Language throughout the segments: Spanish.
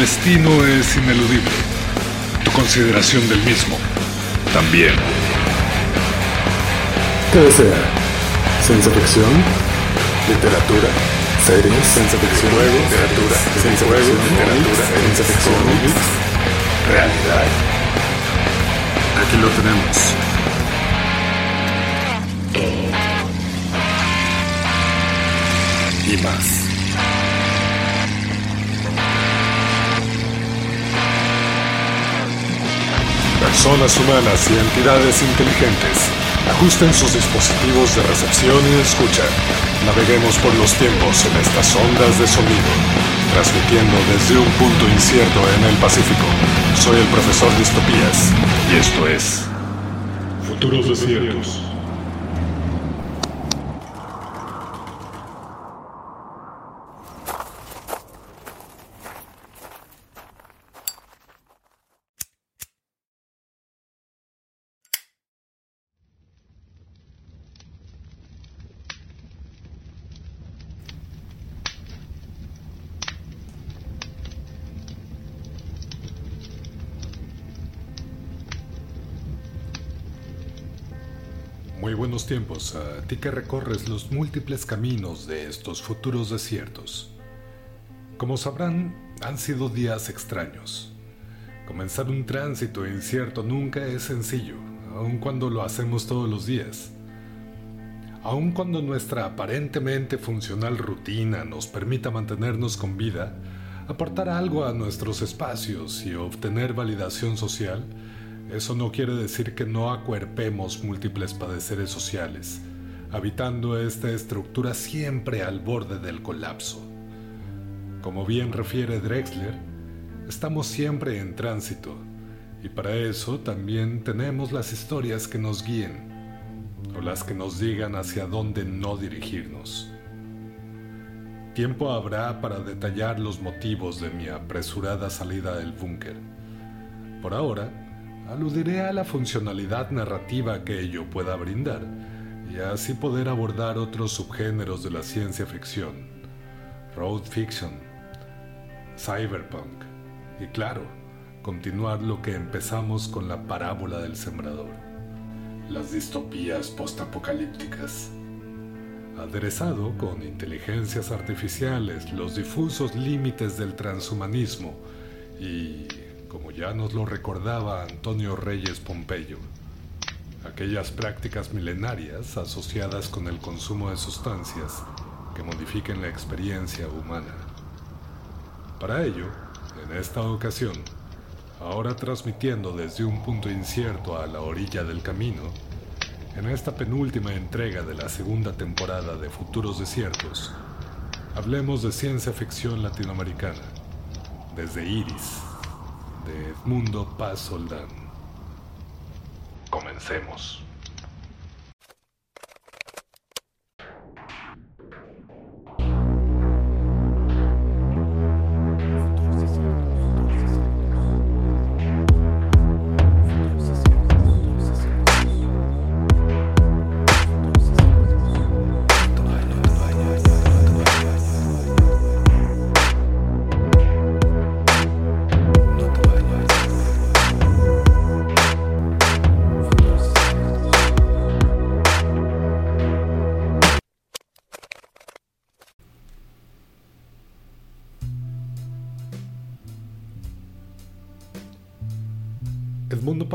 destino es ineludible. Tu consideración del mismo también. ¿Qué desea? ¿Ciencia ficción? ¿Literatura? ¿Series? ¿Ciencia ficción? ¿Literatura? ¿Ciencia ficción? ¿Literatura? ¿Ciencia ficción? Realidad. Aquí lo tenemos. Y más. Personas humanas y entidades inteligentes ajusten sus dispositivos de recepción y escucha. Naveguemos por los tiempos en estas ondas de sonido, transmitiendo desde un punto incierto en el Pacífico. Soy el profesor Distopías y esto es Futuros Desiertos. Muy buenos tiempos a ti que recorres los múltiples caminos de estos futuros desiertos. Como sabrán, han sido días extraños. Comenzar un tránsito incierto nunca es sencillo, aun cuando lo hacemos todos los días. Aun cuando nuestra aparentemente funcional rutina nos permita mantenernos con vida, aportar algo a nuestros espacios y obtener validación social, eso no quiere decir que no acuerpemos múltiples padeceres sociales, habitando esta estructura siempre al borde del colapso. Como bien refiere Drexler, estamos siempre en tránsito, y para eso también tenemos las historias que nos guíen, o las que nos digan hacia dónde no dirigirnos. Tiempo habrá para detallar los motivos de mi apresurada salida del búnker. Por ahora, aludiré a la funcionalidad narrativa que ello pueda brindar y así poder abordar otros subgéneros de la ciencia ficción, road fiction, cyberpunk y claro, continuar lo que empezamos con la parábola del sembrador, las distopías postapocalípticas. Aderezado con inteligencias artificiales, los difusos límites del transhumanismo y como ya nos lo recordaba Antonio Reyes Pompeyo, aquellas prácticas milenarias asociadas con el consumo de sustancias que modifiquen la experiencia humana. Para ello, en esta ocasión, ahora transmitiendo desde un punto incierto a la orilla del camino, en esta penúltima entrega de la segunda temporada de Futuros Desiertos, hablemos de ciencia ficción latinoamericana, desde Iris, de Edmundo Paz Soldán. Comencemos.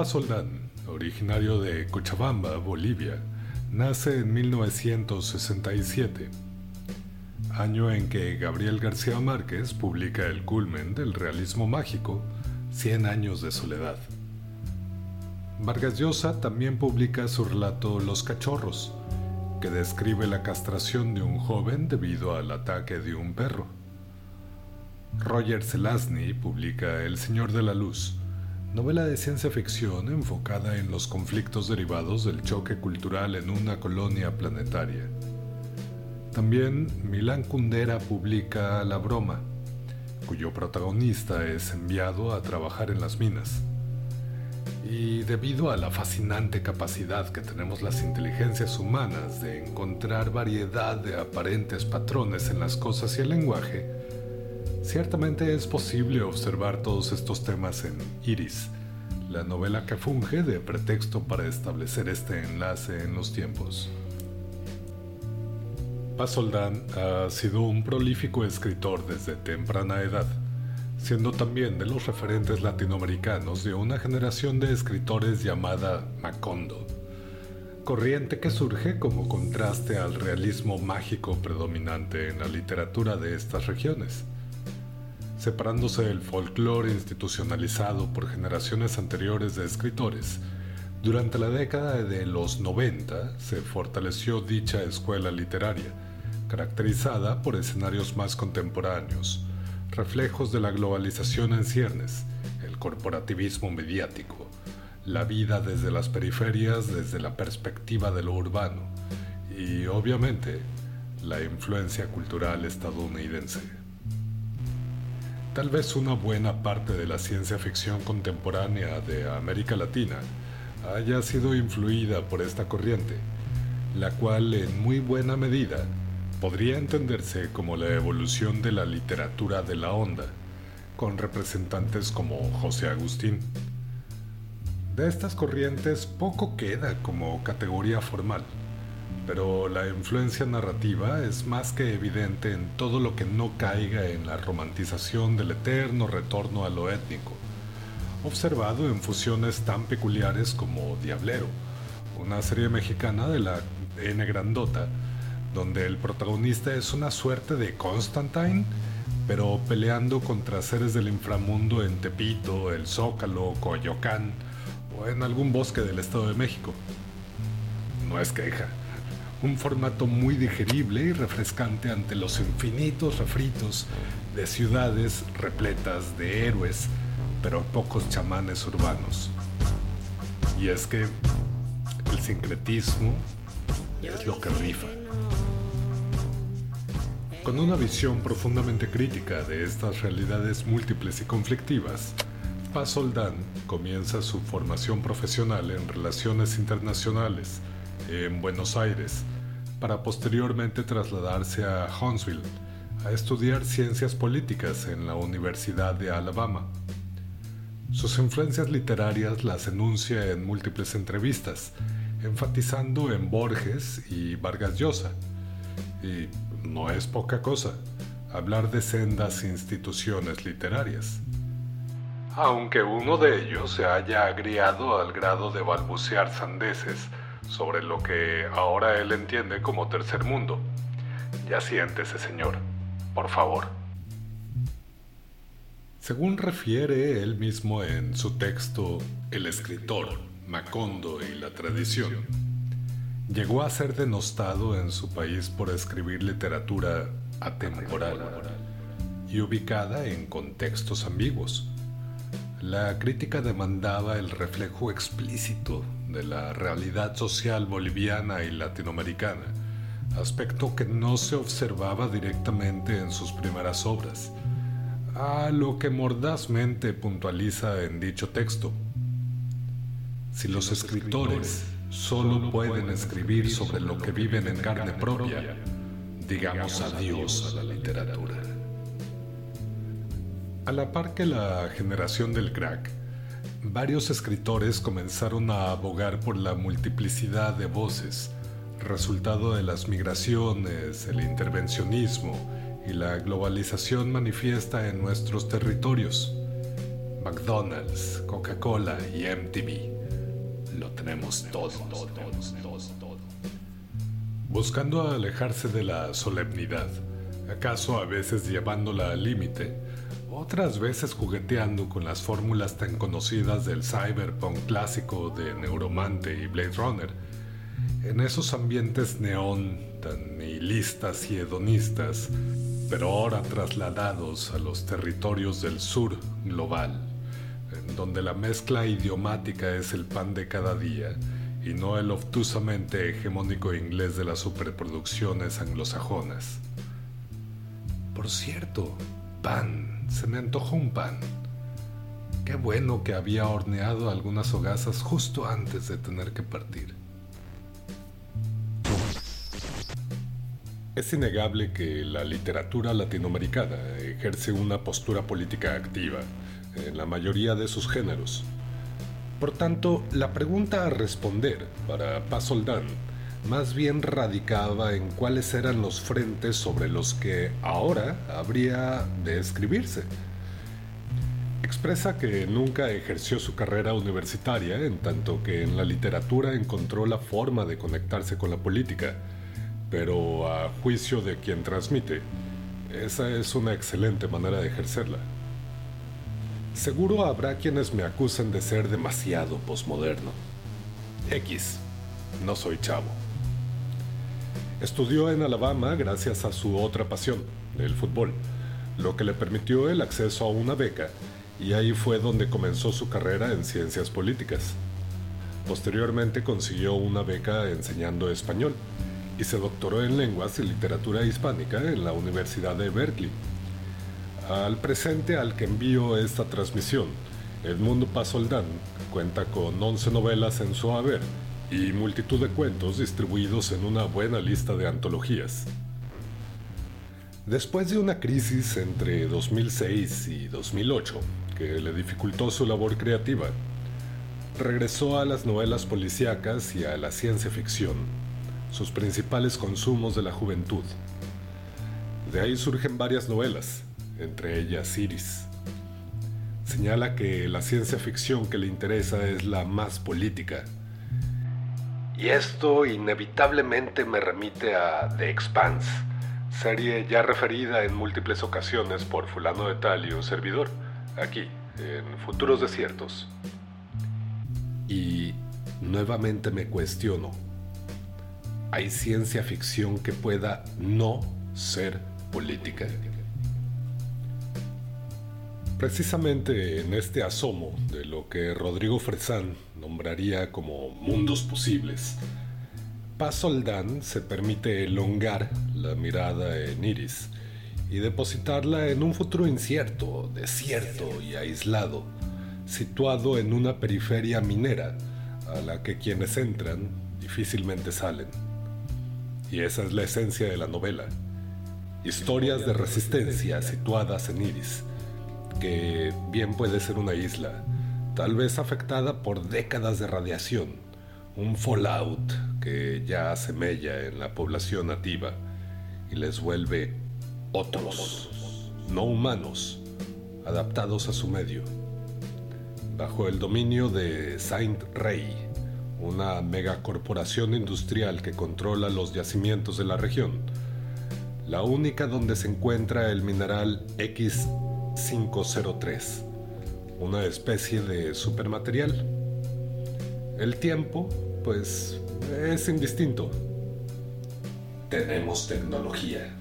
Pazoldán, originario de Cochabamba, Bolivia, nace en 1967, año en que Gabriel García Márquez publica el culmen del realismo mágico, Cien años de soledad. Vargas Llosa también publica su relato Los cachorros, que describe la castración de un joven debido al ataque de un perro. Roger Zelazny publica El Señor de la Luz, novela de ciencia ficción enfocada en los conflictos derivados del choque cultural en una colonia planetaria. También Milán Kundera publica La Broma, cuyo protagonista es enviado a trabajar en las minas. Y debido a la fascinante capacidad que tenemos las inteligencias humanas de encontrar variedad de aparentes patrones en las cosas y el lenguaje, ciertamente es posible observar todos estos temas en Iris, la novela que funge de pretexto para establecer este enlace en los tiempos. Pasoldán ha sido un prolífico escritor desde temprana edad, siendo también de los referentes latinoamericanos de una generación de escritores llamada Macondo, corriente que surge como contraste al realismo mágico predominante en la literatura de estas regiones. Separándose del folclore institucionalizado por generaciones anteriores de escritores, durante la década de los 90 se fortaleció dicha escuela literaria, caracterizada por escenarios más contemporáneos, reflejos de la globalización en ciernes, el corporativismo mediático, la vida desde las periferias desde la perspectiva de lo urbano y, obviamente, la influencia cultural estadounidense. Tal vez una buena parte de la ciencia ficción contemporánea de América Latina haya sido influida por esta corriente, la cual en muy buena medida podría entenderse como la evolución de la literatura de la onda, con representantes como José Agustín. De estas corrientes poco queda como categoría formal, pero la influencia narrativa es más que evidente en todo lo que no caiga en la romantización del eterno retorno a lo étnico, observado en fusiones tan peculiares como Diablero, una serie mexicana de la N Grandota, donde el protagonista es una suerte de Constantine, pero peleando contra seres del inframundo en Tepito, El Zócalo, Coyoacán o en algún bosque del Estado de México. No es queja. Un formato muy digerible y refrescante ante los infinitos refritos de ciudades repletas de héroes, pero pocos chamanes urbanos. Y es que el sincretismo es lo que rifa. Con una visión profundamente crítica de estas realidades múltiples y conflictivas, Paz Soldán comienza su formación profesional en relaciones internacionales en Buenos Aires, para posteriormente trasladarse a Huntsville a estudiar ciencias políticas en la Universidad de Alabama. Sus influencias literarias las enuncia en múltiples entrevistas, enfatizando en Borges y Vargas Llosa, y no es poca cosa hablar de sendas instituciones literarias. Aunque uno de ellos se haya agriado al grado de balbucear sandeces sobre lo que ahora él entiende como tercer mundo. Ya siéntese, señor, por favor. Según refiere él mismo en su texto El escritor, Macondo y la tradición, Llegó a ser denostado en su país por escribir literatura atemporal y ubicada en contextos ambiguos. La crítica demandaba el reflejo explícito de la realidad social boliviana y latinoamericana, aspecto que no se observaba directamente en sus primeras obras, a lo que mordazmente puntualiza en dicho texto. Si los escritores solo pueden escribir sobre lo que viven en carne propia, digamos adiós a la literatura. A la par que la generación del crack, varios escritores comenzaron a abogar por la multiplicidad de voces, resultado de las migraciones, el intervencionismo y la globalización manifiesta en nuestros territorios. McDonald's, Coca-Cola y MTV lo tenemos todo, Buscando alejarse de la solemnidad, acaso a veces llevándola al límite, otras veces jugueteando con las fórmulas tan conocidas del cyberpunk clásico de Neuromante y Blade Runner, en esos ambientes neón tan nihilistas y hedonistas, pero ahora trasladados a los territorios del sur global donde la mezcla idiomática es el pan de cada día y no el obtusamente hegemónico inglés de las superproducciones anglosajonas. Por cierto, pan, se me antojó un pan. Qué bueno que había horneado algunas hogazas justo antes de tener que partir. Es innegable que la literatura latinoamericana ejerce una postura política activa en la mayoría de sus géneros. Por tanto, la pregunta a responder para Paz más bien radicaba en cuáles eran los frentes sobre los que ahora habría de escribirse Expresa que nunca ejerció su carrera universitaria, en tanto que en la literatura encontró la forma de conectarse con la política, pero a juicio de quien transmite, esa es una excelente manera de ejercerla. Seguro habrá quienes me acusen de ser demasiado posmoderno. X, no soy chavo. Estudió en Alabama gracias a su otra pasión, el fútbol, lo que le permitió el acceso a una beca y ahí fue donde comenzó su carrera en ciencias políticas. Posteriormente consiguió una beca enseñando español y se doctoró en lenguas y literatura hispánica en la Universidad de Berkeley. Al presente al que envío esta transmisión, Edmundo Pasoldán cuenta con 11 novelas en su haber y multitud de cuentos distribuidos en una buena lista de antologías. Después de una crisis entre 2006 y 2008, que le dificultó su labor creativa. Regresó a las novelas policíacas y a la ciencia ficción, sus principales consumos de la juventud. De ahí surgen varias novelas, entre ellas Iris. Señala que la ciencia ficción que le interesa es la más política. Y esto inevitablemente me remite a The Expanse, serie ya referida en múltiples ocasiones por fulano de tal y un servidor aquí, en Futuros Desiertos. Y nuevamente me cuestiono, ¿hay ciencia ficción que pueda no ser política? Precisamente en este asomo de lo que Rodrigo Fresán nombraría como mundos posibles, Paz Soldán se permite elongar la mirada en Iris y depositarla en un futuro incierto, desierto y aislado, situado en una periferia minera a la que quienes entran difícilmente salen. Y esa es la esencia de la novela. Historias de resistencia situadas en Iris, que bien puede ser una isla, tal vez afectada por décadas de radiación, un fallout que ya semella en la población nativa y les vuelve otros, no humanos, adaptados a su medio. Bajo el dominio de Saint Ray, una megacorporación industrial que controla los yacimientos de la región, la única donde se encuentra el mineral X503, una especie de supermaterial. El tiempo, pues, es indistinto. Tenemos tecnología.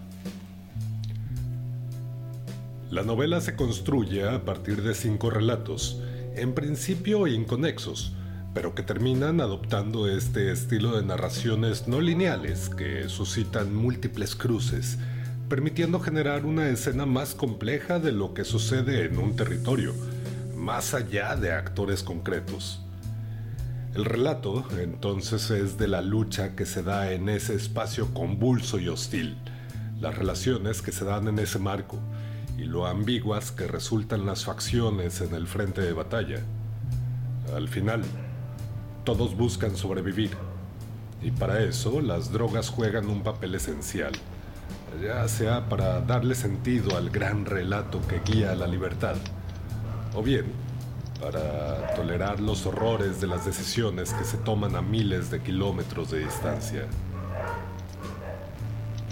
La novela se construye a partir de cinco relatos, en principio inconexos, pero que terminan adoptando este estilo de narraciones no lineales que suscitan múltiples cruces, permitiendo generar una escena más compleja de lo que sucede en un territorio, más allá de actores concretos. El relato, entonces, es de la lucha que se da en ese espacio convulso y hostil, las relaciones que se dan en ese marco, y lo ambiguas que resultan las facciones en el frente de batalla. Al final, todos buscan sobrevivir, y para eso las drogas juegan un papel esencial, ya sea para darle sentido al gran relato que guía la libertad, o bien para tolerar los horrores de las decisiones que se toman a miles de kilómetros de distancia.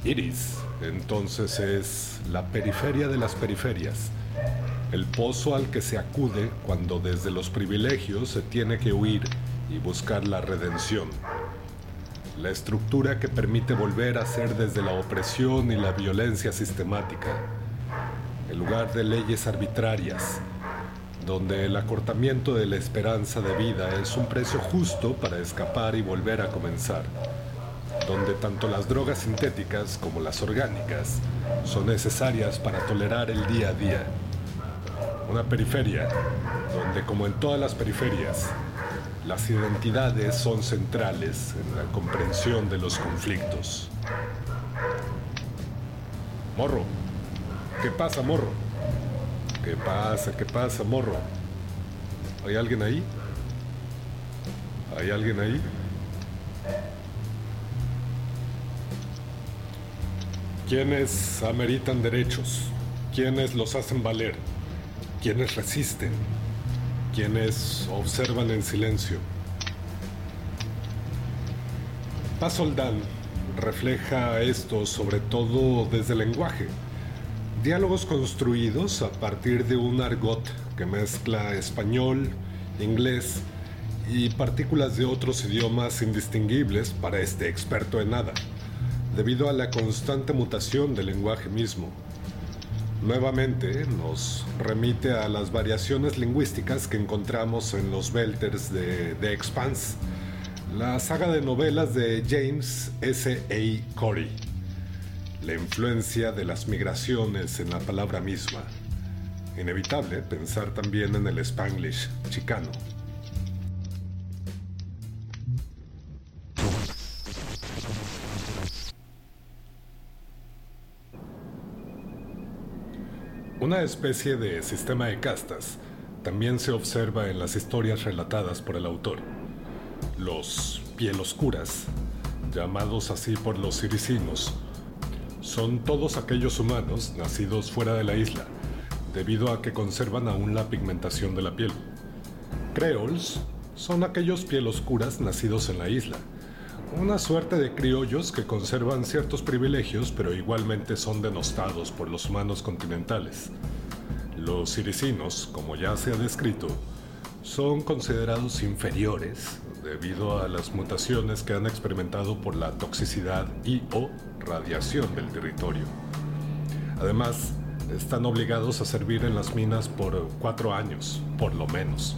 Iris entonces es la periferia de las periferias, el pozo al que se acude cuando desde los privilegios se tiene que huir y buscar la redención, la estructura que permite volver a ser desde la opresión y la violencia sistemática, el lugar de leyes arbitrarias, donde el acortamiento de la esperanza de vida es un precio justo para escapar y volver a comenzar donde tanto las drogas sintéticas como las orgánicas son necesarias para tolerar el día a día. Una periferia donde, como en todas las periferias, las identidades son centrales en la comprensión de los conflictos. Morro, ¿qué pasa, morro? ¿Qué pasa, qué pasa, morro? ¿Hay alguien ahí? ¿Hay alguien ahí? ¿Quiénes ameritan derechos? ¿Quiénes los hacen valer? ¿Quiénes resisten? ¿Quiénes observan en silencio? Paz Soldán refleja esto sobre todo desde el lenguaje. Diálogos construidos a partir de un argot que mezcla español, inglés y partículas de otros idiomas indistinguibles para este experto en nada, debido a la constante mutación del lenguaje mismo. Nuevamente nos remite a las variaciones lingüísticas que encontramos en los Belters de The Expanse, la saga de novelas de James S. A. Corey. La influencia de las migraciones en la palabra misma. Inevitable pensar también en el spanglish chicano. Una especie de sistema de castas también se observa en las historias relatadas por el autor. Los piel oscuras, llamados así por los siricinos, son todos aquellos humanos nacidos fuera de la isla, debido a que conservan aún la pigmentación de la piel. Creoles son aquellos piel oscuras nacidos en la isla, una suerte de criollos que conservan ciertos privilegios pero igualmente son denostados por los humanos continentales. Los siricinos, como ya se ha descrito, son considerados inferiores debido a las mutaciones que han experimentado por la toxicidad y o radiación del territorio. Además, están obligados a servir en las minas por cuatro años, por lo menos.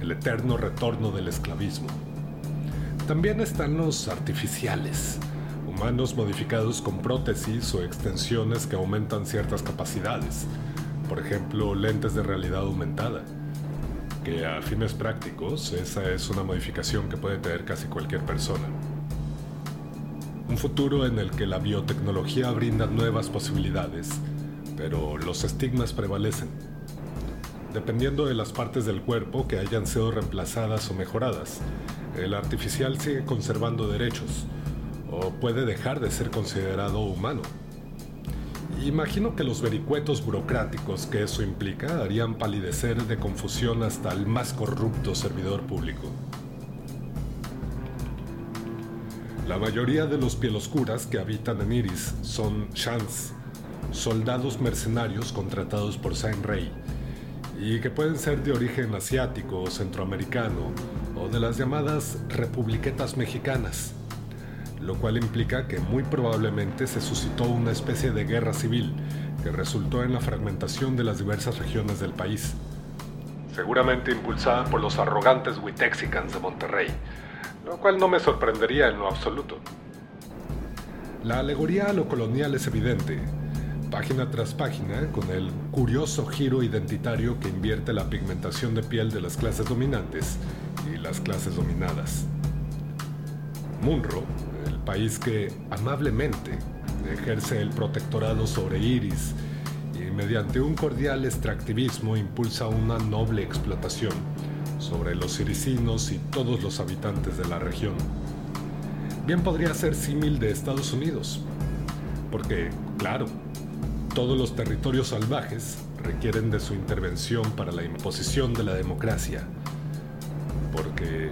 El eterno retorno del esclavismo. También están los artificiales, humanos modificados con prótesis o extensiones que aumentan ciertas capacidades, por ejemplo lentes de realidad aumentada, a fines prácticos esa es una modificación que puede tener casi cualquier persona. Un futuro en el que la biotecnología brinda nuevas posibilidades, pero los estigmas prevalecen, dependiendo de las partes del cuerpo que hayan sido reemplazadas o mejoradas el artificial sigue conservando derechos o puede dejar de ser considerado humano. Imagino que los vericuetos burocráticos que eso implica harían palidecer de confusión hasta el más corrupto servidor público. La mayoría de los pieloscuras que habitan en Iris son Shans, soldados mercenarios contratados por Saint Rey, y que pueden ser de origen asiático o centroamericano, o de las llamadas republiquetas mexicanas, lo cual implica que muy probablemente se suscitó una especie de guerra civil que resultó en la fragmentación de las diversas regiones del país. Seguramente impulsada por los arrogantes Witexicans de Monterrey, lo cual no me sorprendería en lo absoluto. La alegoría a lo colonial es evidente, página tras página, con el curioso giro identitario que invierte la pigmentación de piel de las clases dominantes y las clases dominadas. Munro, país que amablemente ejerce el protectorado sobre Iris y mediante un cordial extractivismo impulsa una noble explotación sobre los irisinos y todos los habitantes de la región. Bien podría ser símil de Estados Unidos, porque, claro, todos los territorios salvajes requieren de su intervención para la imposición de la democracia. Porque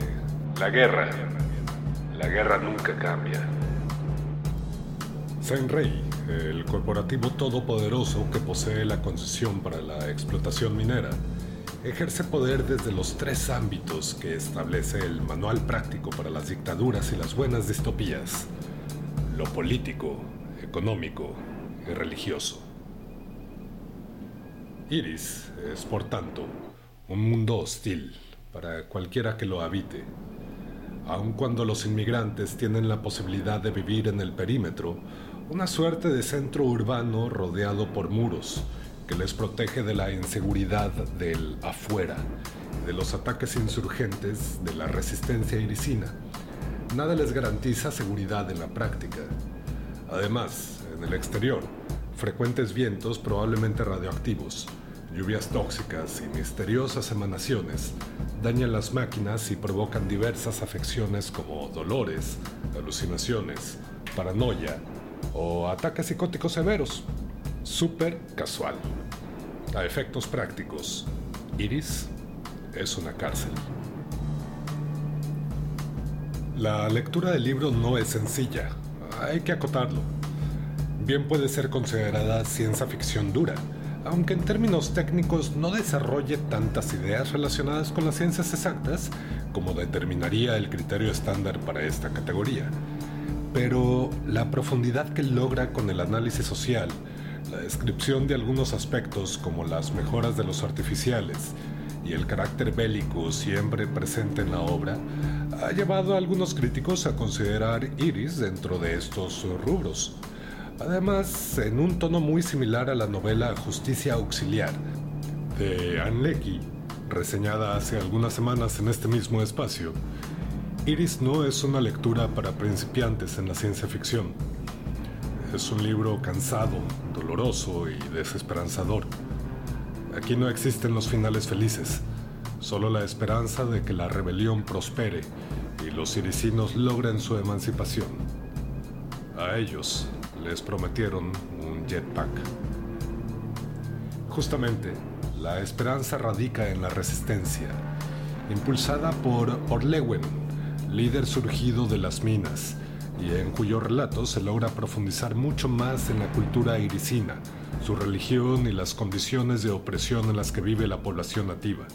la guerra, la guerra nunca cambia. Rey, el corporativo todopoderoso que posee la concesión para la explotación minera, ejerce poder desde los tres ámbitos que establece el manual práctico para las dictaduras y las buenas distopías, lo político, económico y religioso. Iris es, por tanto, un mundo hostil para cualquiera que lo habite. Aun cuando los inmigrantes tienen la posibilidad de vivir en el perímetro, una suerte de centro urbano rodeado por muros, que les protege de la inseguridad del afuera, de los ataques insurgentes, de la resistencia irisina. Nada les garantiza seguridad en la práctica. Además, en el exterior, frecuentes vientos probablemente radioactivos, lluvias tóxicas y misteriosas emanaciones dañan las máquinas y provocan diversas afecciones como dolores, alucinaciones, paranoia o ataques psicóticos severos. Súper casual. A efectos prácticos, Iris es una cárcel. La lectura del libro no es sencilla, hay que acotarlo. Bien puede ser considerada ciencia ficción dura, aunque en términos técnicos no desarrolle tantas ideas relacionadas con las ciencias exactas como determinaría el criterio estándar para esta categoría. Pero la profundidad que logra con el análisis social, la descripción de algunos aspectos como las mejoras de los artificiales y el carácter bélico siempre presente en la obra, ha llevado a algunos críticos a considerar Iris dentro de estos rubros. Además, en un tono muy similar a la novela Justicia Auxiliar de Anne Leckie, reseñada hace algunas semanas en este mismo espacio, Iris no es una lectura para principiantes en la ciencia ficción. Es un libro cansado, doloroso y desesperanzador. Aquí no existen los finales felices, solo la esperanza de que la rebelión prospere y los irisinos logren su emancipación. A ellos, les prometieron un jetpack. Justamente, la esperanza radica en la resistencia, impulsada por Orlewen, líder surgido de las minas, y en cuyo relato se logra profundizar mucho más en la cultura irisina, su religión y las condiciones de opresión en las que vive la población nativa.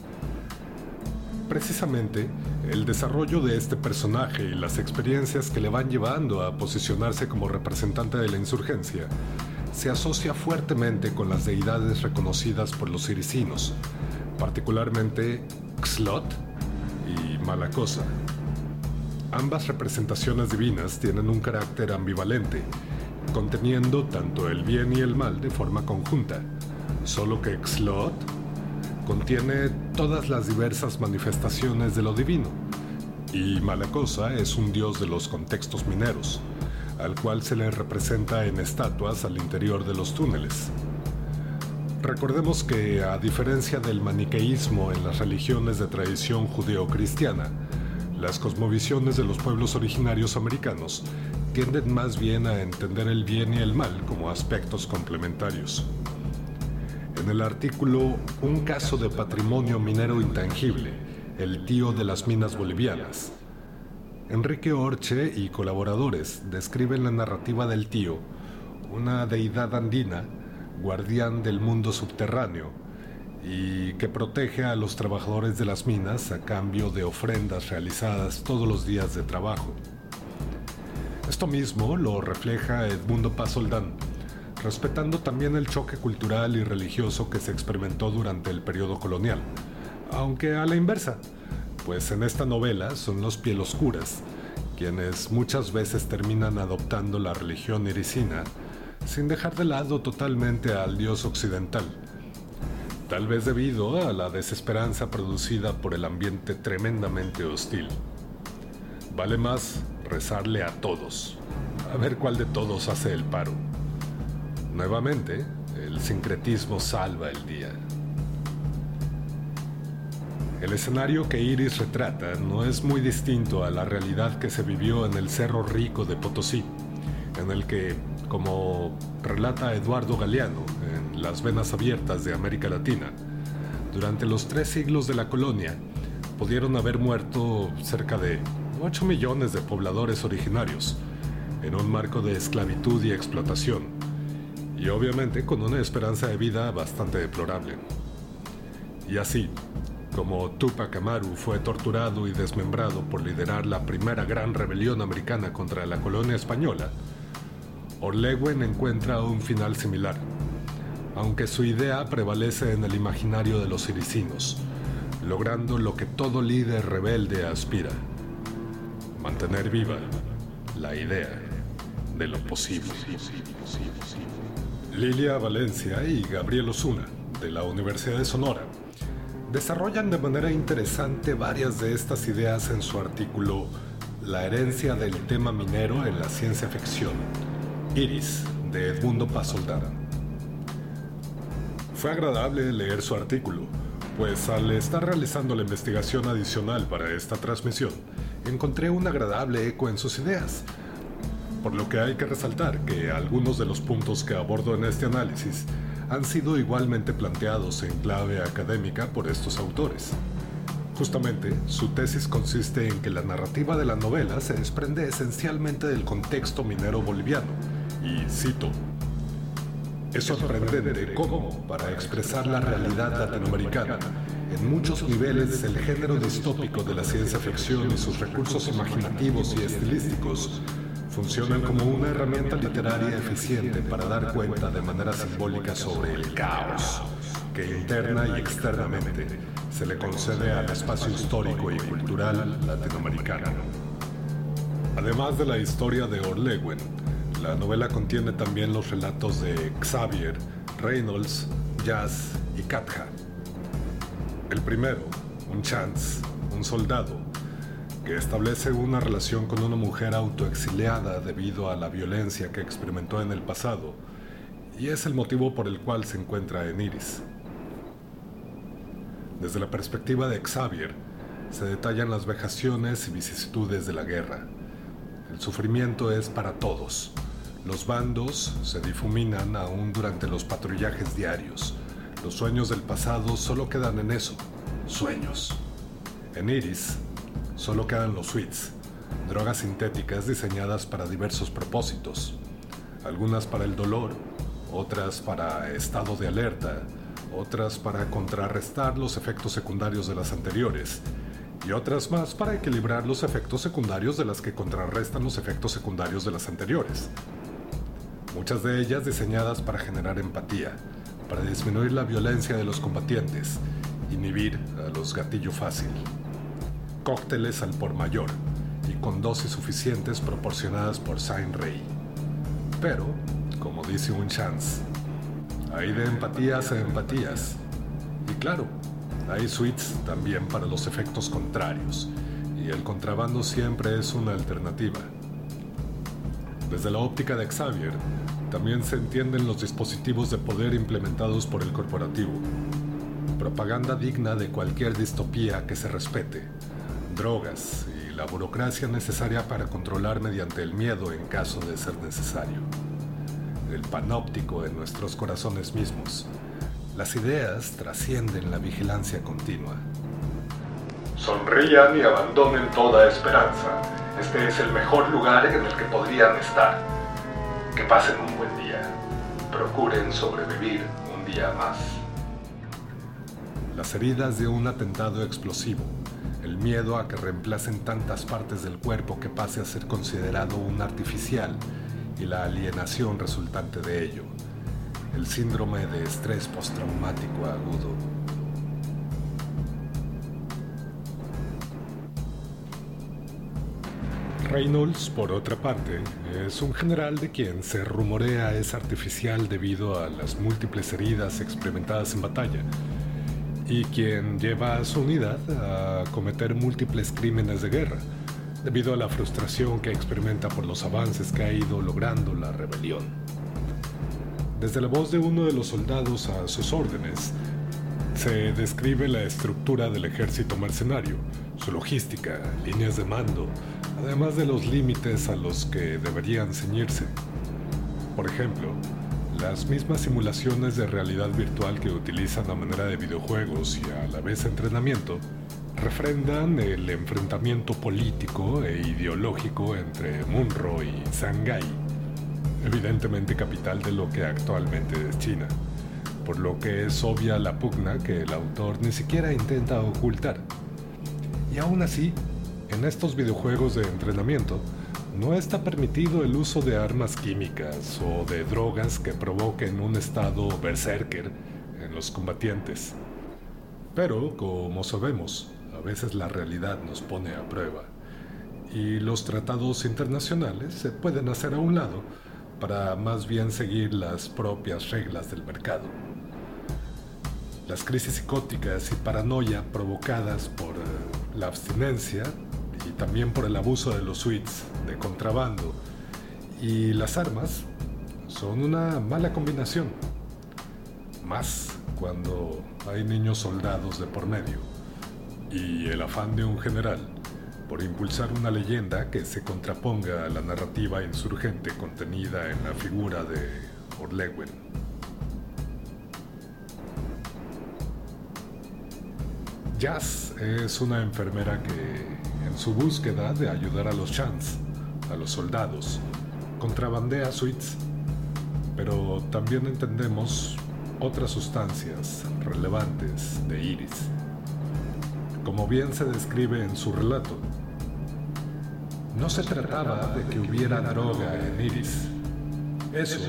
Precisamente, el desarrollo de este personaje y las experiencias que le van llevando a posicionarse como representante de la insurgencia se asocia fuertemente con las deidades reconocidas por los irisinos, particularmente Xlot y Malacosa. Ambas representaciones divinas tienen un carácter ambivalente, conteniendo tanto el bien y el mal de forma conjunta, solo que Xlot contiene todas las diversas manifestaciones de lo divino, y Malacosa es un dios de los contextos mineros, al cual se le representa en estatuas al interior de los túneles. Recordemos que, a diferencia del maniqueísmo en las religiones de tradición judeocristiana, las cosmovisiones de los pueblos originarios americanos tienden más bien a entender el bien y el mal como aspectos complementarios en el artículo Un caso de patrimonio minero intangible, el tío de las minas bolivianas. Enrique Orche y colaboradores describen la narrativa del tío, una deidad andina, guardián del mundo subterráneo, y que protege a los trabajadores de las minas a cambio de ofrendas realizadas todos los días de trabajo. Esto mismo lo refleja Edmundo Pasoldán, respetando también el choque cultural y religioso que se experimentó durante el periodo colonial, aunque a la inversa, pues en esta novela son los pieloscuras quienes muchas veces terminan adoptando la religión irisina sin dejar de lado totalmente al dios occidental, tal vez debido a la desesperanza producida por el ambiente tremendamente hostil. Vale más rezarle a todos, a ver cuál de todos hace el paro. Nuevamente, el sincretismo salva el día. El escenario que Iris retrata no es muy distinto a la realidad que se vivió en el Cerro Rico de Potosí, en el que, como relata Eduardo Galeano en Las Venas Abiertas de América Latina, durante los tres siglos de la colonia pudieron haber muerto cerca de 8 millones de pobladores originarios, en un marco de esclavitud y explotación y obviamente con una esperanza de vida bastante deplorable. Y así, como Tupac Amaru fue torturado y desmembrado por liderar la primera gran rebelión americana contra la colonia española, Orleguen encuentra un final similar, aunque su idea prevalece en el imaginario de los irisinos, logrando lo que todo líder rebelde aspira, mantener viva la idea de lo posible. Lilia Valencia y Gabriel Osuna, de la Universidad de Sonora, desarrollan de manera interesante varias de estas ideas en su artículo La herencia del tema minero en la ciencia ficción, Iris, de Edmundo Pasoldara. Fue agradable leer su artículo, pues al estar realizando la investigación adicional para esta transmisión, encontré un agradable eco en sus ideas, por lo que hay que resaltar que algunos de los puntos que abordo en este análisis han sido igualmente planteados en clave académica por estos autores. Justamente, su tesis consiste en que la narrativa de la novela se desprende esencialmente del contexto minero boliviano, y cito, es sorprendente cómo, para expresar la realidad latinoamericana, en muchos niveles el género distópico de la ciencia ficción y sus recursos imaginativos y estilísticos funcionan como una herramienta literaria eficiente para dar cuenta de manera simbólica sobre el caos que interna y externamente se le concede al espacio histórico y cultural latinoamericano. Además de la historia de Orlewen, la novela contiene también los relatos de Xavier, Reynolds, Jazz y Katja. El primero, un chance, un soldado, que establece una relación con una mujer autoexiliada debido a la violencia que experimentó en el pasado, y es el motivo por el cual se encuentra en Iris. Desde la perspectiva de Xavier, se detallan las vejaciones y vicisitudes de la guerra. El sufrimiento es para todos. Los bandos se difuminan aún durante los patrullajes diarios. Los sueños del pasado solo quedan en eso, sueños. En Iris, Solo quedan los suites, drogas sintéticas diseñadas para diversos propósitos, algunas para el dolor, otras para estado de alerta, otras para contrarrestar los efectos secundarios de las anteriores, y otras más para equilibrar los efectos secundarios de las que contrarrestan los efectos secundarios de las anteriores. Muchas de ellas diseñadas para generar empatía, para disminuir la violencia de los combatientes, inhibir a los gatillo fácil cócteles al por mayor y con dosis suficientes proporcionadas por Saint Rey. Pero, como dice un chance, hay de empatías a empatías. Y claro, hay suites también para los efectos contrarios, y el contrabando siempre es una alternativa. Desde la óptica de Xavier, también se entienden los dispositivos de poder implementados por el corporativo. Propaganda digna de cualquier distopía que se respete, drogas y la burocracia necesaria para controlar mediante el miedo en caso de ser necesario. El panóptico en nuestros corazones mismos. Las ideas trascienden la vigilancia continua. Sonrían y abandonen toda esperanza. Este es el mejor lugar en el que podrían estar. Que pasen un buen día. Procuren sobrevivir un día más. Las heridas de un atentado explosivo el miedo a que reemplacen tantas partes del cuerpo que pase a ser considerado un artificial y la alienación resultante de ello, el síndrome de estrés postraumático agudo. Reynolds, por otra parte, es un general de quien se rumorea es artificial debido a las múltiples heridas experimentadas en batalla y quien lleva a su unidad a cometer múltiples crímenes de guerra, debido a la frustración que experimenta por los avances que ha ido logrando la rebelión. Desde la voz de uno de los soldados a sus órdenes, se describe la estructura del ejército mercenario, su logística, líneas de mando, además de los límites a los que deberían ceñirse. Por ejemplo, las mismas simulaciones de realidad virtual que utilizan a manera de videojuegos y a la vez entrenamiento refrendan el enfrentamiento político e ideológico entre Munro y Shanghái, evidentemente capital de lo que actualmente es China, por lo que es obvia la pugna que el autor ni siquiera intenta ocultar. Y aún así, en estos videojuegos de entrenamiento, no está permitido el uso de armas químicas o de drogas que provoquen un estado berserker en los combatientes. Pero, como sabemos, a veces la realidad nos pone a prueba y los tratados internacionales se pueden hacer a un lado para más bien seguir las propias reglas del mercado. Las crisis psicóticas y paranoia provocadas por eh, la abstinencia y también por el abuso de los suites de contrabando y las armas son una mala combinación. Más cuando hay niños soldados de por medio y el afán de un general por impulsar una leyenda que se contraponga a la narrativa insurgente contenida en la figura de Orlewen. Jazz es una enfermera que, en su búsqueda de ayudar a los chants, a los soldados, contrabandea suites, pero también entendemos otras sustancias relevantes de Iris. Como bien se describe en su relato, no se trataba de que hubiera droga en Iris. Eso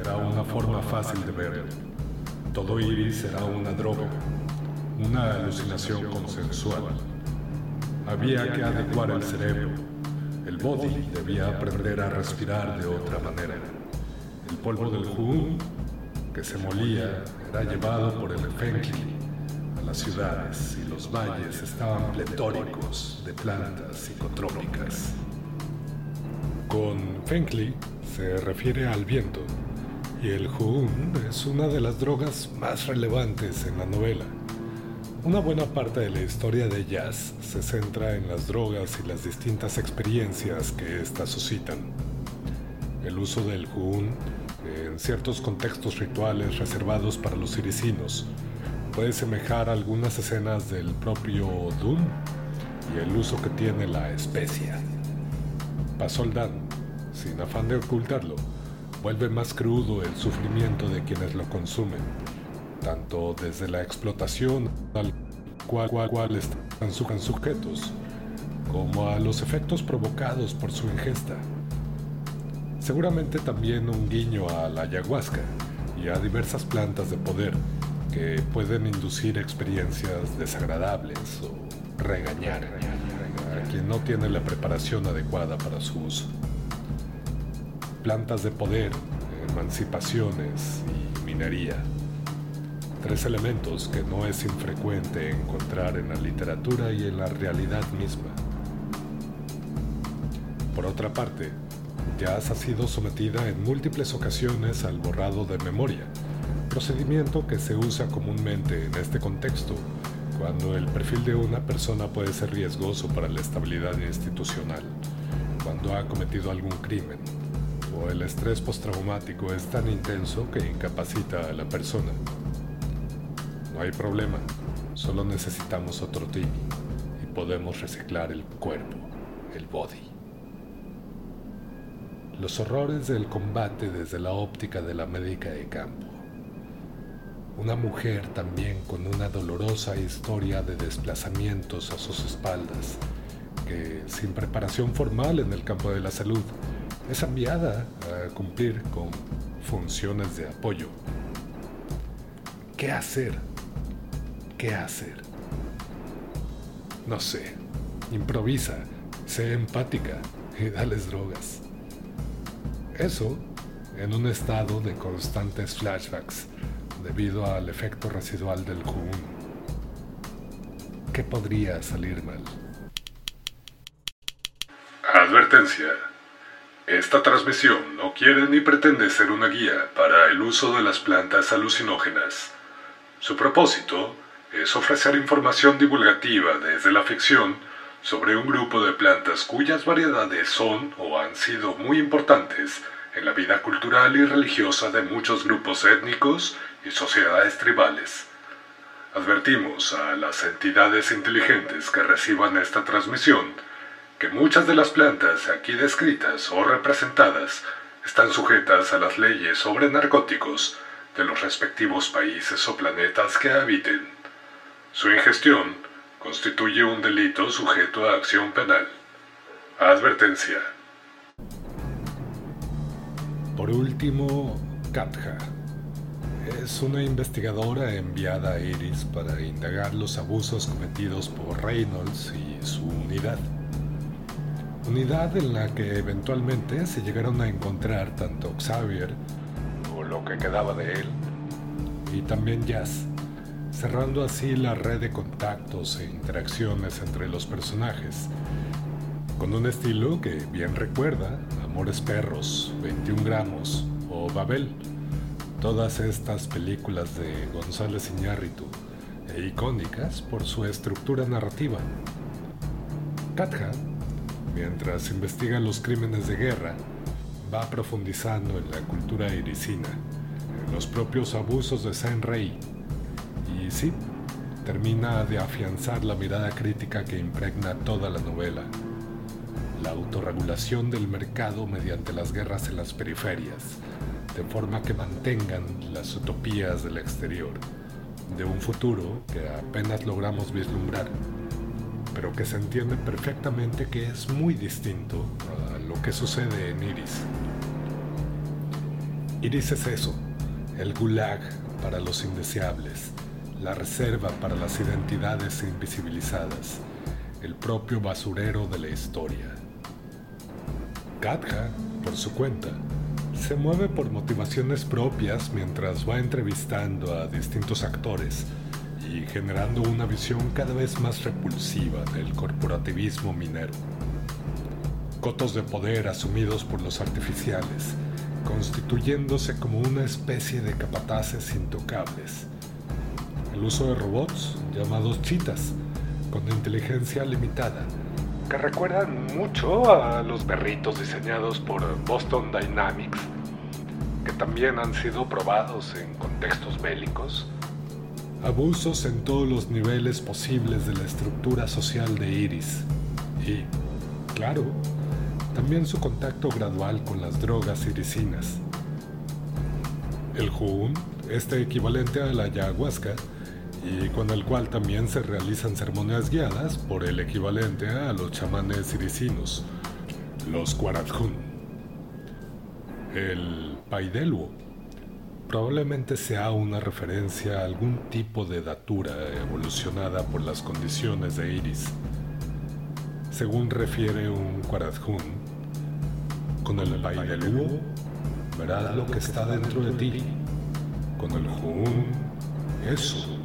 era una forma fácil de ver. Todo Iris era una droga, una alucinación consensual. Había que adecuar el cerebro. El body debía aprender a respirar de otra manera. El polvo del Huun que se molía era llevado por el Fenkley las ciudades y los valles estaban pletóricos de plantas psicotrópicas. Con Fenkley se refiere al viento, y el Huun es una de las drogas más relevantes en la novela. Una buena parte de la historia de Jazz se centra en las drogas y las distintas experiencias que éstas suscitan. El uso del Huun en ciertos contextos rituales reservados para los irisinos puede semejar algunas escenas del propio Doom y el uso que tiene la especia. Pasoldan, sin afán de ocultarlo, vuelve más crudo el sufrimiento de quienes lo consumen, tanto desde la explotación al cual, cual están sujetos, como a los efectos provocados por su ingesta. Seguramente también un guiño a la ayahuasca y a diversas plantas de poder que pueden inducir experiencias desagradables o regañar a quien no tiene la preparación adecuada para su uso. Plantas de poder, emancipaciones y minería. Tres elementos que no es infrecuente encontrar en la literatura y en la realidad misma. Por otra parte, Jazz ha sido sometida en múltiples ocasiones al borrado de memoria, procedimiento que se usa comúnmente en este contexto cuando el perfil de una persona puede ser riesgoso para la estabilidad institucional, cuando ha cometido algún crimen, o el estrés postraumático es tan intenso que incapacita a la persona. No hay problema, solo necesitamos otro team y podemos reciclar el cuerpo, el body. Los horrores del combate desde la óptica de la médica de campo una mujer también con una dolorosa historia de desplazamientos a sus espaldas, que sin preparación formal en el campo de la salud es enviada a cumplir con funciones de apoyo. ¿Qué hacer? ¿Qué hacer? No sé. Improvisa, sé empática y dales drogas. Eso en un estado de constantes flashbacks debido al efecto residual del Huun. ¿Qué podría salir mal? Advertencia. Esta transmisión no quiere ni pretende ser una guía para el uso de las plantas alucinógenas. Su propósito es ofrecer información divulgativa desde la ficción sobre un grupo de plantas cuyas variedades son o han sido muy importantes en la vida cultural y religiosa de muchos grupos étnicos y sociedades tribales. Advertimos a las entidades inteligentes que reciban esta transmisión que muchas de las plantas aquí descritas o representadas están sujetas a las leyes sobre narcóticos de los respectivos países o planetas que habiten. Su ingestión constituye un delito sujeto a acción penal. Advertencia. Por último, Katja. Es una investigadora enviada a Iris para indagar los abusos cometidos por Reynolds y su unidad. unidad en la que eventualmente se llegaron a encontrar tanto Xavier, o lo que quedaba de él, y también Jazz, cerrando así la red de contactos e interacciones entre los personajes, con un estilo que bien recuerda Amores Perros, 21 gramos o Babel, todas estas películas de González Iñárritu, e icónicas por su estructura narrativa. Katja, mientras investiga los crímenes de guerra, va profundizando en la cultura irisina, en los propios abusos de Saint Rey, y sí, termina de afianzar la mirada crítica que impregna toda la novela la autorregulación del mercado mediante las guerras en las periferias, de forma que mantengan las utopías del exterior, de un futuro que apenas logramos vislumbrar, pero que se entiende perfectamente que es muy distinto a lo que sucede en Iris. Iris es eso, el gulag para los indeseables, la reserva para las identidades invisibilizadas, el propio basurero de la historia. Katja, por su cuenta, se mueve por motivaciones propias mientras va entrevistando a distintos actores y generando una visión cada vez más repulsiva del corporativismo minero. Cotos de poder asumidos por los artificiales, constituyéndose como una especie de capataces intocables. El uso de robots llamados chitas, con inteligencia limitada, que recuerdan mucho a los perritos diseñados por Boston Dynamics, que también han sido probados en contextos bélicos. Abusos en todos los niveles posibles de la estructura social de Iris. Y, claro, también su contacto gradual con las drogas irisinas. El Jun, este equivalente a la ayahuasca, y con el cual también se realizan ceremonias guiadas por el equivalente a los chamanes irisinos, los Quaradjun. El Paideluo probablemente sea una referencia a algún tipo de datura evolucionada por las condiciones de Iris. Según refiere un Quaradjun, con el Paideluo verás lo que está dentro de ti. Con el Jun, eso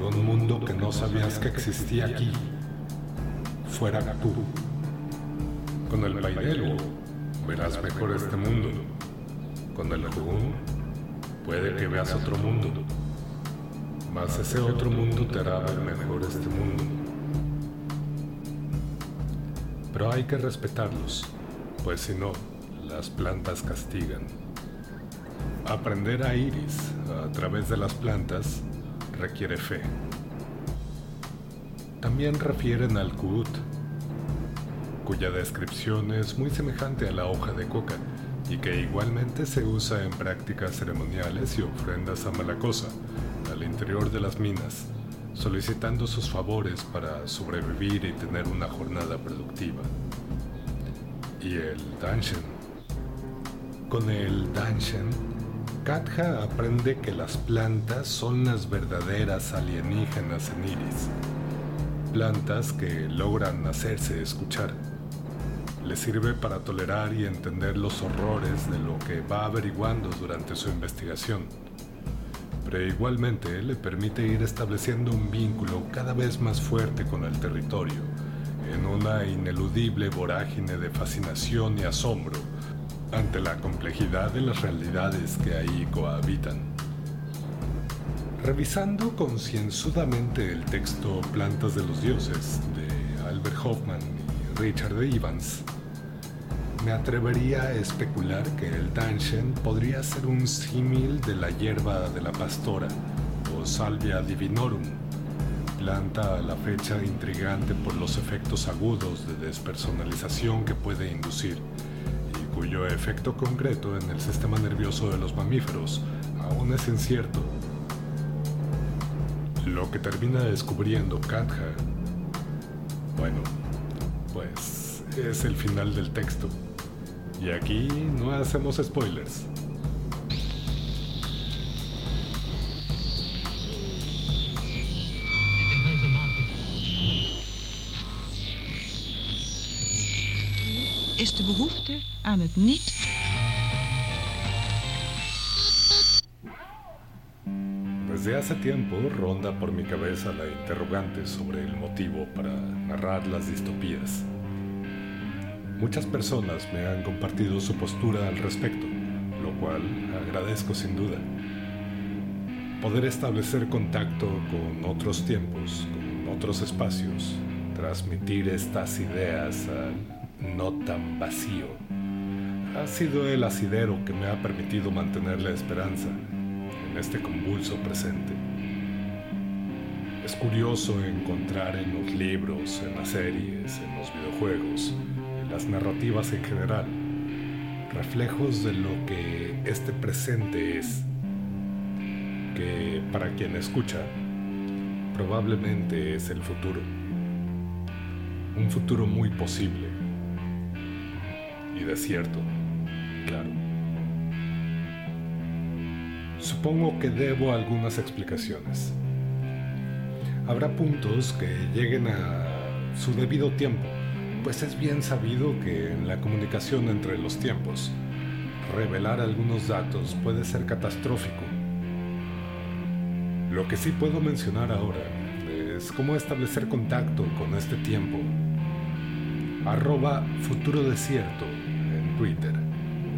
un mundo que no sabías que existía aquí, fuera tú. Con el Paidelo verás mejor este mundo. Con el Jugún puede que veas otro mundo. Mas ese otro mundo te hará ver mejor este mundo. Pero hay que respetarlos, pues si no, las plantas castigan. Aprender a iris a través de las plantas requiere fe. También refieren al Kut, cuya descripción es muy semejante a la hoja de coca y que igualmente se usa en prácticas ceremoniales y ofrendas a Malacosa, al interior de las minas, solicitando sus favores para sobrevivir y tener una jornada productiva. Y el Danshen. Con el Danshen Katja aprende que las plantas son las verdaderas alienígenas en Iris, plantas que logran hacerse escuchar. Le sirve para tolerar y entender los horrores de lo que va averiguando durante su investigación, pero igualmente le permite ir estableciendo un vínculo cada vez más fuerte con el territorio, en una ineludible vorágine de fascinación y asombro ante la complejidad de las realidades que ahí cohabitan. Revisando concienzudamente el texto Plantas de los Dioses de Albert Hoffman y Richard Evans, me atrevería a especular que el Danshen podría ser un símil de la hierba de la pastora o Salvia divinorum, planta a la fecha intrigante por los efectos agudos de despersonalización que puede inducir cuyo efecto concreto en el sistema nervioso de los mamíferos aún es incierto. Lo que termina descubriendo Katja, bueno, pues es el final del texto. Y aquí no hacemos spoilers. De behoefte aan het niet. Desde hace tiempo ronda por mi cabeza la interrogante sobre el motivo para narrar las distopías. Muchas personas me han compartido su postura al respecto, lo cual agradezco sin duda. Poder establecer contacto con otros tiempos, con otros espacios, transmitir estas ideas al no tan vacío, ha sido el asidero que me ha permitido mantener la esperanza en este convulso presente. Es curioso encontrar en los libros, en las series, en los videojuegos, en las narrativas en general, reflejos de lo que este presente es, que para quien escucha, probablemente es el futuro. Un futuro muy posible y desierto, claro. Supongo que debo algunas explicaciones. Habrá puntos que lleguen a su debido tiempo, pues es bien sabido que en la comunicación entre los tiempos, revelar algunos datos puede ser catastrófico. Lo que sí puedo mencionar ahora es cómo establecer contacto con este tiempo. Arroba futuro desierto Twitter.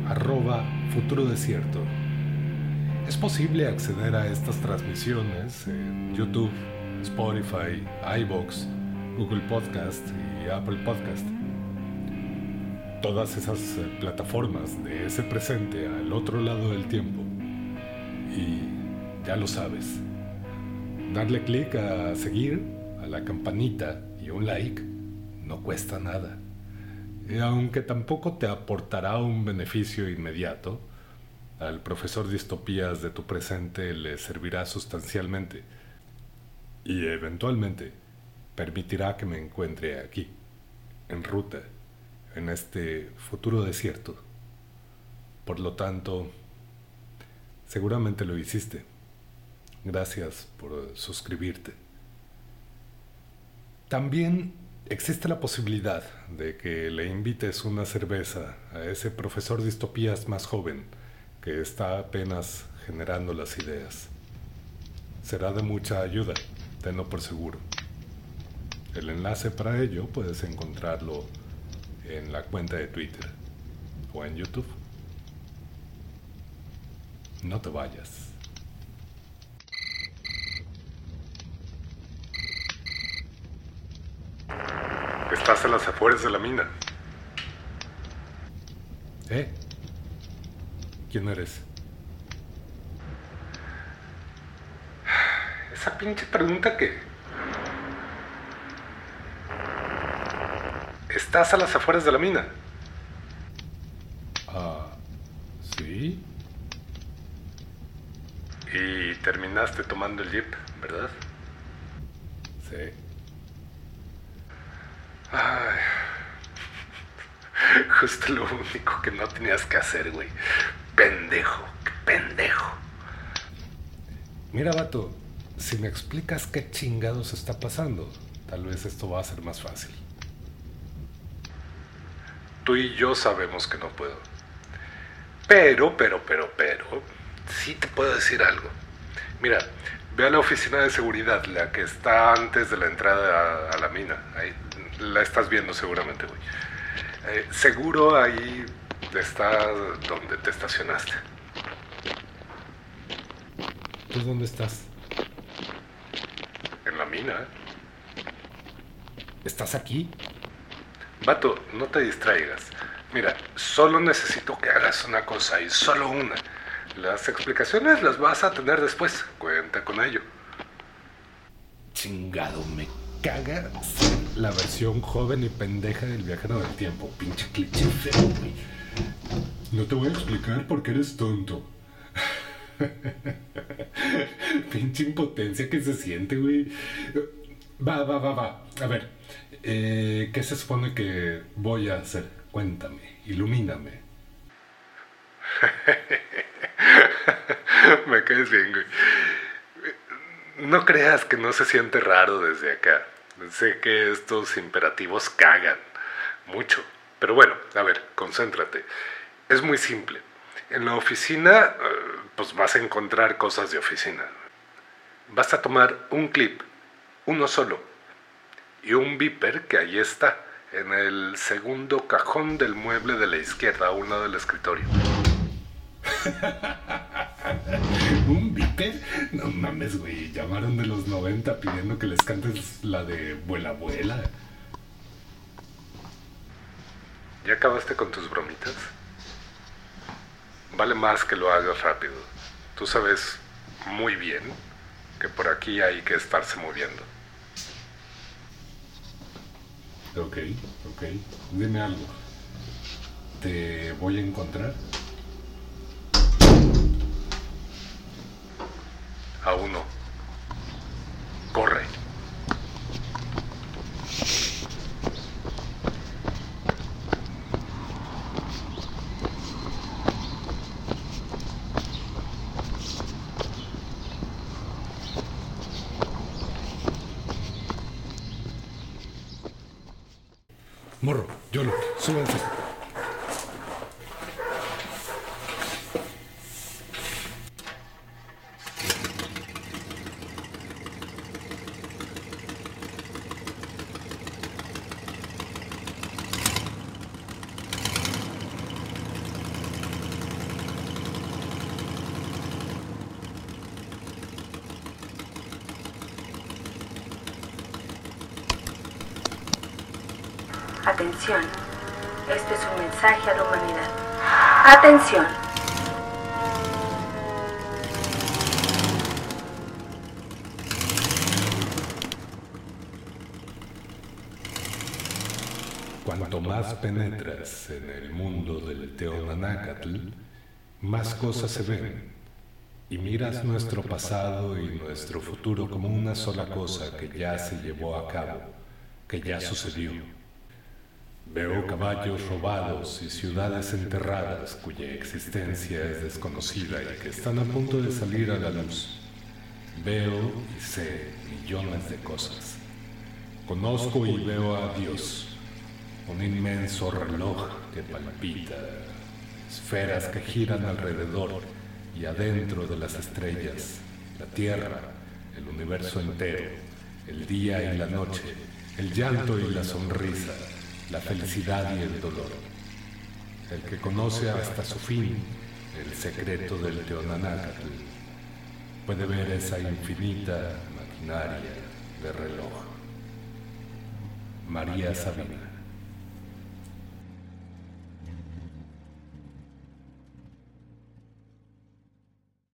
Arroba futuro desierto. Es posible acceder a estas transmisiones en YouTube, Spotify, iBox, Google Podcast y Apple Podcast. Todas esas eh, plataformas de ese presente al otro lado del tiempo. Y ya lo sabes. Darle clic a seguir, a la campanita y un like no cuesta nada. Y aunque tampoco te aportará un beneficio inmediato, al profesor distopías de tu presente le servirá sustancialmente y eventualmente permitirá que me encuentre aquí, en ruta, en este futuro desierto. Por lo tanto, seguramente lo hiciste. Gracias por suscribirte. También existe la posibilidad de que le invites una cerveza a ese profesor distopías más joven que está apenas generando las ideas. Será de mucha ayuda, tenlo por seguro. El enlace para ello puedes encontrarlo en la cuenta de Twitter o en YouTube. No te vayas. Estás en las afueras de la mina. ¿Eh? ¿Quién eres? Esa pinche pregunta que... Estás a las afueras de la mina. Ah, sí. Y terminaste tomando el jeep, ¿verdad? Sí. Ay. Justo lo único que no tenías que hacer, güey. Pendejo, pendejo. Mira, vato, si me explicas qué chingados está pasando, tal vez esto va a ser más fácil. Tú y yo sabemos que no puedo. Pero, pero, pero, pero, sí te puedo decir algo. Mira, ve a la oficina de seguridad, la que está antes de la entrada a, a la mina. Ahí la estás viendo seguramente, güey. Eh, seguro ahí está donde te estacionaste. ¿Tú dónde estás? En la mina. ¿Estás aquí? Vato, no te distraigas. Mira, solo necesito que hagas una cosa y solo una. Las explicaciones las vas a tener después. Cuenta con ello. Chingado, me caga la versión joven y pendeja del viajero del tiempo. Pinche cliché feo, güey. No te voy a explicar por qué eres tonto. Pinche impotencia que se siente, güey. Va, va, va, va. A ver, eh, ¿qué se supone que voy a hacer? Cuéntame, ilumíname. Me caes bien, güey. No creas que no se siente raro desde acá. Sé que estos imperativos cagan mucho. Pero bueno, a ver, concéntrate. Es muy simple. En la oficina, eh, pues vas a encontrar cosas de oficina. Vas a tomar un clip, uno solo, y un beeper que ahí está, en el segundo cajón del mueble de la izquierda, a un lado del escritorio. ¿Un beeper? No mames, güey. Llamaron de los 90 pidiendo que les cantes la de Vuela Abuela. ¿Ya acabaste con tus bromitas? Vale más que lo hagas rápido. Tú sabes muy bien que por aquí hay que estarse moviendo. Ok, ok. Dime algo. ¿Te voy a encontrar? A uno. Corre. Atención. Este es un mensaje a la humanidad. Atención. Cuanto más penetras en el mundo del Teonanácatl, más cosas se ven. Y miras nuestro pasado y nuestro futuro como una sola cosa que ya se llevó a cabo, que ya sucedió. Veo caballos robados y ciudades enterradas cuya existencia es desconocida y que están a punto de salir a la luz. Veo y sé millones de cosas. Conozco y veo a Dios, un inmenso reloj que palpita, esferas que giran alrededor y adentro de las estrellas, la tierra, el universo entero, el día y la noche, el llanto y la sonrisa, la felicidad y el dolor. El que conoce hasta su fin el secreto del Teonanácatl puede ver esa infinita maquinaria de reloj. María Sabina.